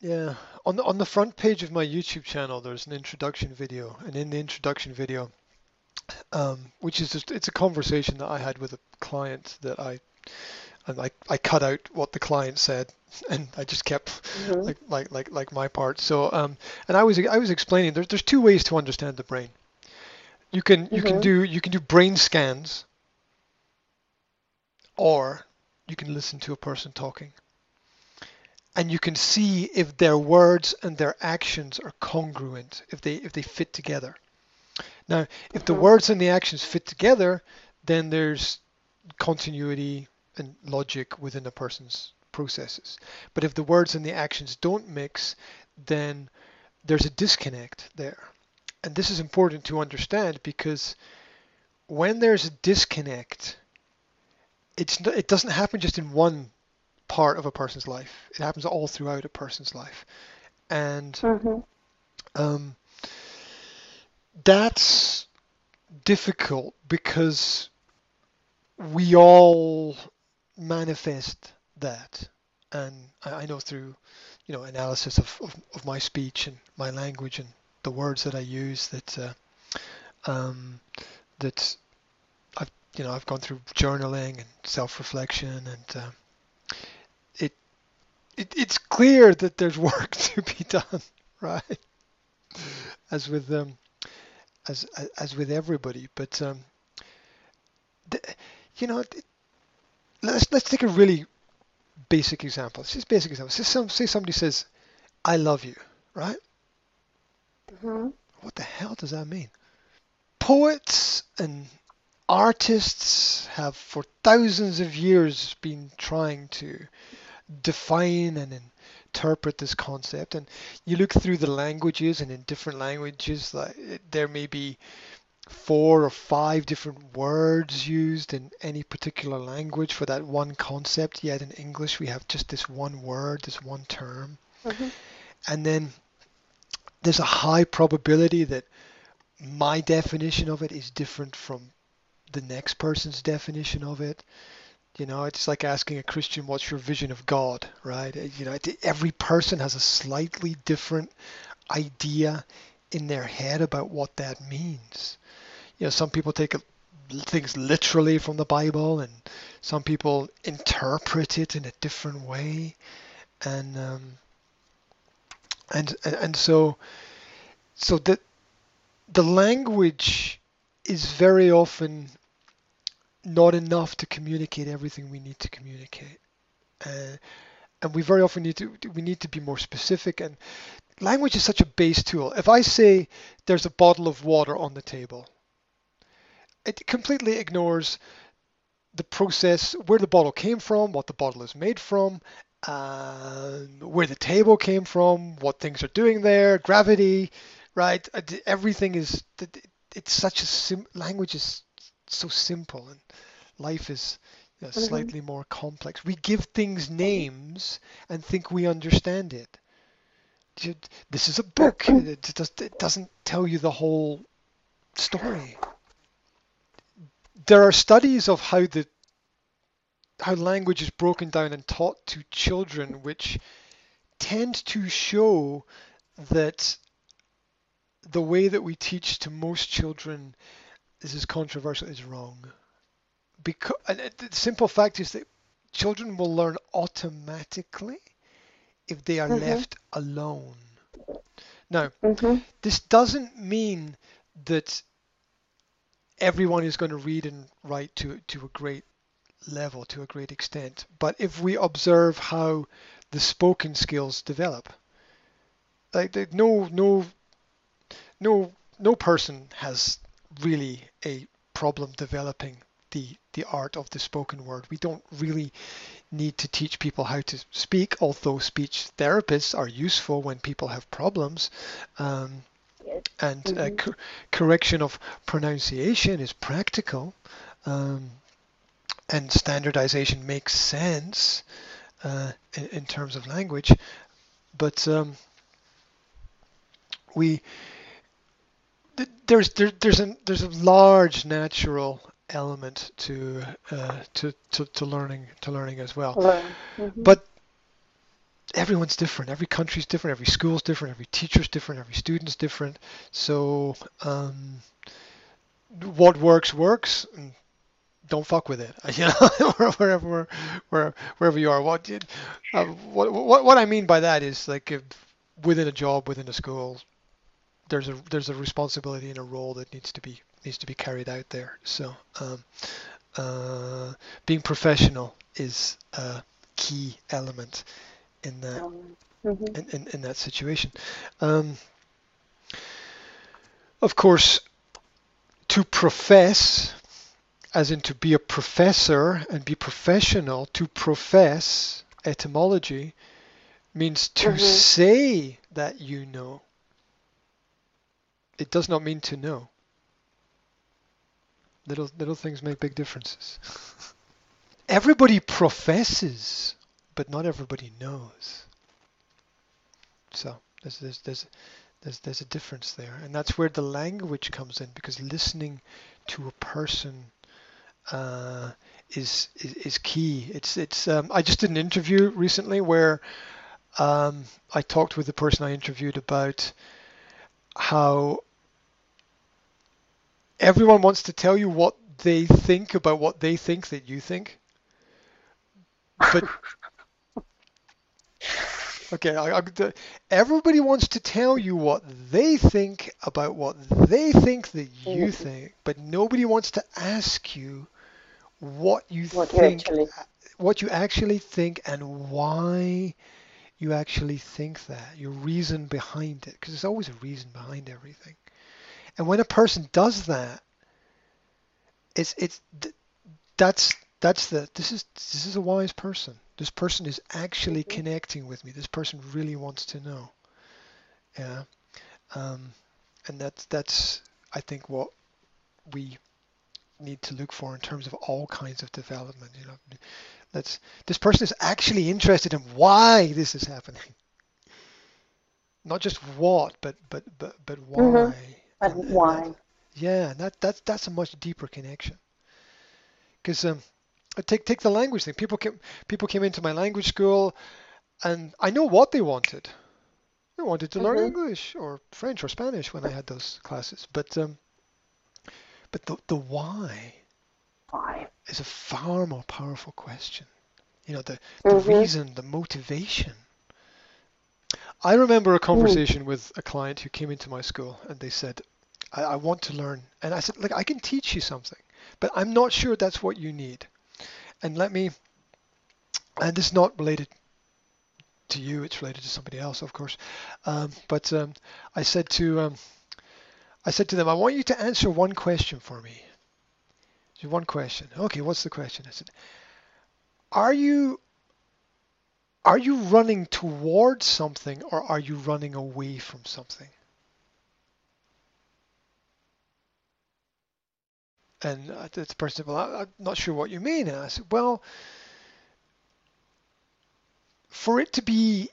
Yeah, on the on the front page of my YouTube channel, there's an introduction video, and in the introduction video, um, which is just it's a conversation that I had with a client that I and I, I cut out what the client said and I just kept Mhm. like like like like my part. So um and I was I was explaining there's there's two ways to understand the brain. You can you can Mhm. do you can do brain scans or you can listen to a person talking. And you can see if their words and their actions are congruent, if they if they fit together. Now, if the Mhm. words and the actions fit together, then there's continuity and logic within a person's processes. But if the words and the actions don't mix, then there's a disconnect there. And this is important to understand because when there's a disconnect, it's it doesn't happen just in one part of a person's life. It happens all throughout a person's life. And Mhm. um, that's difficult because we all manifest that. And I, I know through, you know, analysis of, of, of my speech and my language and the words that I use that uh, um, that I've you know I've gone through journaling and self-reflection and uh, it, it it's clear that there's work to be done, right? As with um, as as with everybody, but um, the, you know, let's let's take a really basic example. It's just basic example. Say, some, say somebody says, "I love you," right? Mhm. What the hell does that mean? Poets and artists have for thousands of years been trying to define and interpret this concept. And you look through the languages and in different languages like there may be four or five different words used in any particular language for that one concept. Yet in english we have just this one word this one term. Mhm. and then there's a high probability that my definition of it is different from the next person's definition of it. You know, it's like asking a Christian, what's your vision of God, right? Uh, You know, every person has a slightly different idea in their head about what that means. You know, some people take things literally from the Bible, and some people interpret it in a different way, and um, and and, so so that the language is very often not enough to communicate everything we need to communicate. Uh, and we very often need to we need to be more specific and language is such a base tool. If I say there's a bottle of water on the table, it completely ignores the process, where the bottle came from, what the bottle is made from, uh, where the table came from, what things are doing there, gravity, right? Uh, Everything is, it's such a sim- language is so simple and life is you know, Mhm. slightly more complex. We give things names and think we understand it. This is a book. It, just, it doesn't tell you the whole story. There are studies of how the how language is broken down and taught to children, which tend to show that the way that we teach to most children, this is controversial, is wrong. Because and the simple fact is that children will learn automatically if they are Mhm. left alone. Now, Mhm. this doesn't mean that everyone is going to read and write to to a great level, to a great extent. But if we observe how the spoken skills develop, like no no no no person has really a problem developing the the art of the spoken word. We don't really need to teach people how to speak, although speech therapists are useful when people have problems. Um, Yes. and uh, Mhm. cor- correction of pronunciation is practical, um, and standardization makes sense uh, in, in terms of language. But um, we there's there, there's a there's a large natural element to uh, to, to to learning to learning as well. Mhm. But everyone's different. Every country's different. Every school's different. Every teacher's different. Every student's different. So um, what works works. And don't fuck with it. You know, wherever where, wherever you are. What, uh, what what what I mean by that is like if within a job, within a school, there's a there's a responsibility and a role that needs to be needs to be carried out there. So um, uh, being professional is a key element in that Um, mhm. in, in, in that situation. Um, of course, to profess, as in to be a professor and be professional, to profess etymology means to Mhm. say that you know. It does not mean to know. Little little things make big differences. everybody professes, but not everybody knows. So there's there's there's there's there's a difference there, and that's where the language comes in because listening to a person uh, is, is is key. It's it's um, I just did an interview recently where um, I talked with the person I interviewed about how everyone wants to tell you what they think about what they think that you think, but Okay, I, I, everybody wants to tell you what they think about what they think that you Mhm. think, but nobody wants to ask you what you What think, actually. what you actually think, and why you actually think that, your reason behind it, because there's always a reason behind everything. And when a person does that, it's it's that's that's the this is this is a wise person. This person is actually connecting with me. This person really wants to know. Yeah. Um, and that's that's I think what we need to look for in terms of all kinds of development. You know, let's this person is actually interested in why this is happening. Not just what, but but but but why. Mhm. And- why? yeah, that that's that's a much deeper connection. Because um, take take the language thing. People came people came into my language school, and I know what they wanted. They wanted to learn Mhm. English or French or Spanish when I had those classes. But um, but the the why Why? is a far more powerful question. You know, the the Mhm. reason, the motivation. I remember a conversation with a client who came into my school and they said, I, I want to learn. And I said, look, I can teach you something, but I'm not sure that's what you need. And let me, and this is not related to you, it's related to somebody else, of course. Um, but um, I said to, um, I said to them, I want you to answer one question for me. Just One question. Okay, what's the question? I said, are you are you running towards something or are you running away from something? And the person said, well, I, I'm not sure what you mean. And I said, well, for it to be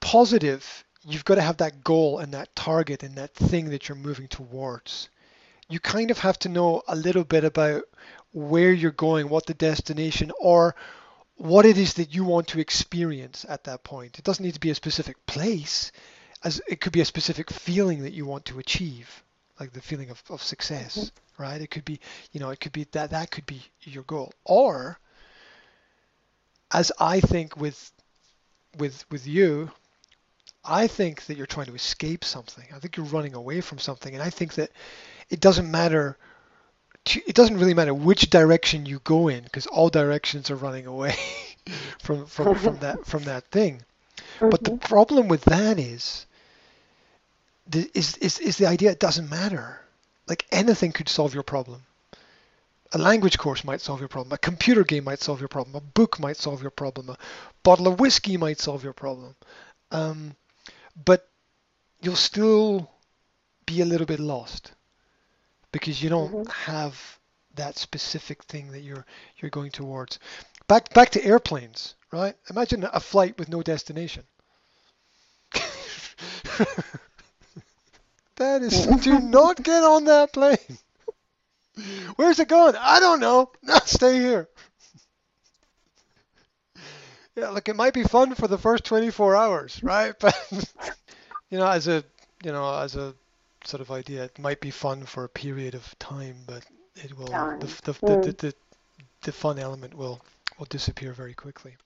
positive, you've got to have that goal and that target and that thing that you're moving towards. You kind of have to know a little bit about where you're going, what the destination, or what it is that you want to experience at that point. It doesn't need to be a specific place, as it could be a specific feeling that you want to achieve, like the feeling of, of success, mm-hmm. Right? It could be, you know, it could be that that could be your goal. Or as I think with with with you, I think that you're trying to escape something. I think you're running away from something, and I think that it doesn't matter. To, it doesn't really matter which direction you go in, because all directions are running away from from from that from that thing. But the Mhm. problem with that is, the, is is is the idea it doesn't matter. Like anything could solve your problem. A language course might solve your problem. A computer game might solve your problem. A book might solve your problem. A bottle of whiskey might solve your problem. Um, but you'll still be a little bit lost because you don't Mhm. have that specific thing that you're you're going towards. Back back to airplanes, right? Imagine a flight with no destination. that is do not get on that plane. Where's it going? I don't know. No, stay here. yeah, look, it might be fun for the first 24 hours, right? But you know, as a you know, as a sort of idea, it might be fun for a period of time, but it will the the, the, Mm. the, the, the fun element will will disappear very quickly.